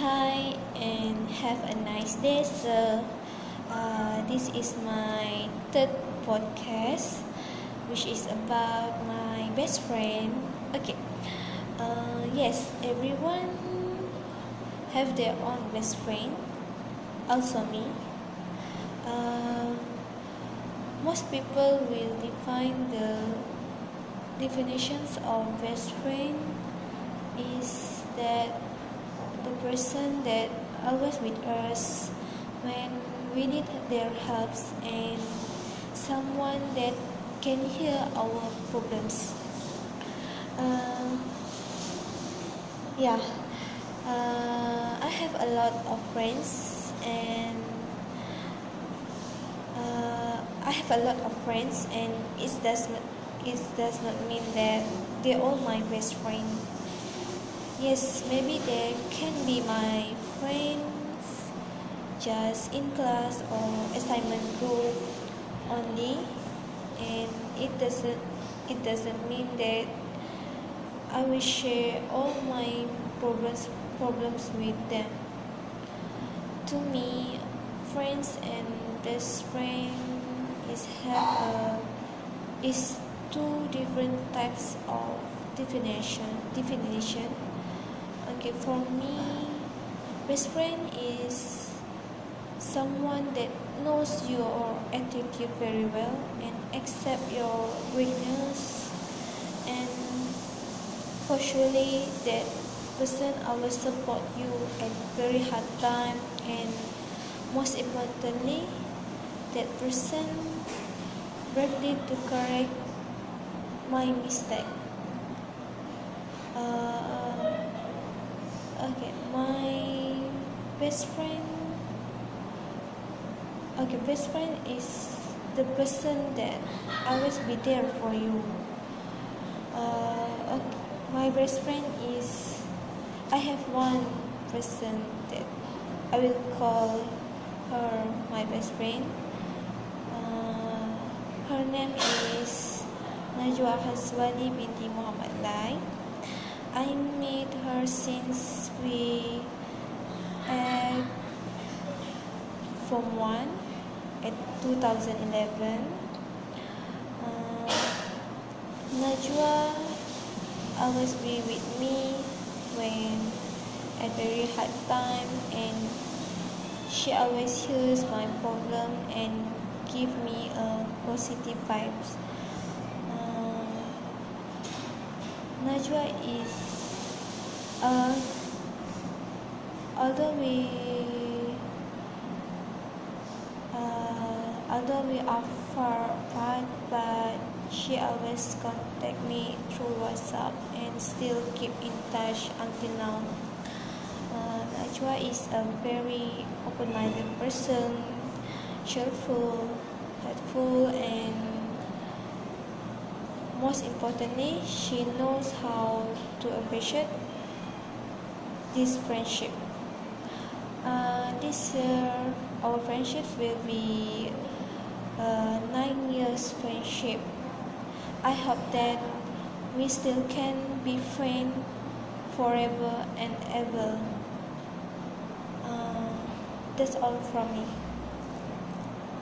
Hi and have a nice day, sir. Uh, this is my third podcast, which is about my best friend. Okay. Uh, yes, everyone have their own best friend. Also me. Uh, most people will define the definitions of best friend is that the person that always with us when we need their helps and someone that can hear our problems. Uh, yeah. Uh, I have a lot of friends and uh, I have a lot of friends and it does not it does not mean that they're all my best friend Yes, maybe they can be my friends just in class or assignment group only and it doesn't it doesn't mean that I will share all my problems problems with them. To me, friends and best friend is have a, is two different types of definition definition Okay, for me, best friend is someone that knows your attitude very well and accept your weakness and for surely that person always support you at very hard time and most importantly that person ready to correct my mistake. Uh, okay my best friend okay best friend is the person that always be there for you uh, okay. my best friend is I have one person that I will call her my best friend uh, her name is Najwa Haswani binti Muhammad Lai I met her since we at Form 1 at 2011. Uh, Najwa always be with me when at very hard time and she always hears my problem and give me a positive vibes. Najwa is uh, although we uh, although we are far apart but she always contact me through WhatsApp and still keep in touch until now. Uh, Najwa is a very open-minded person, cheerful, helpful, and most importantly, she knows how to appreciate this friendship. Uh, this year, our friendship will be uh, nine years friendship. I hope that we still can be friends forever and ever. Uh, that's all from me.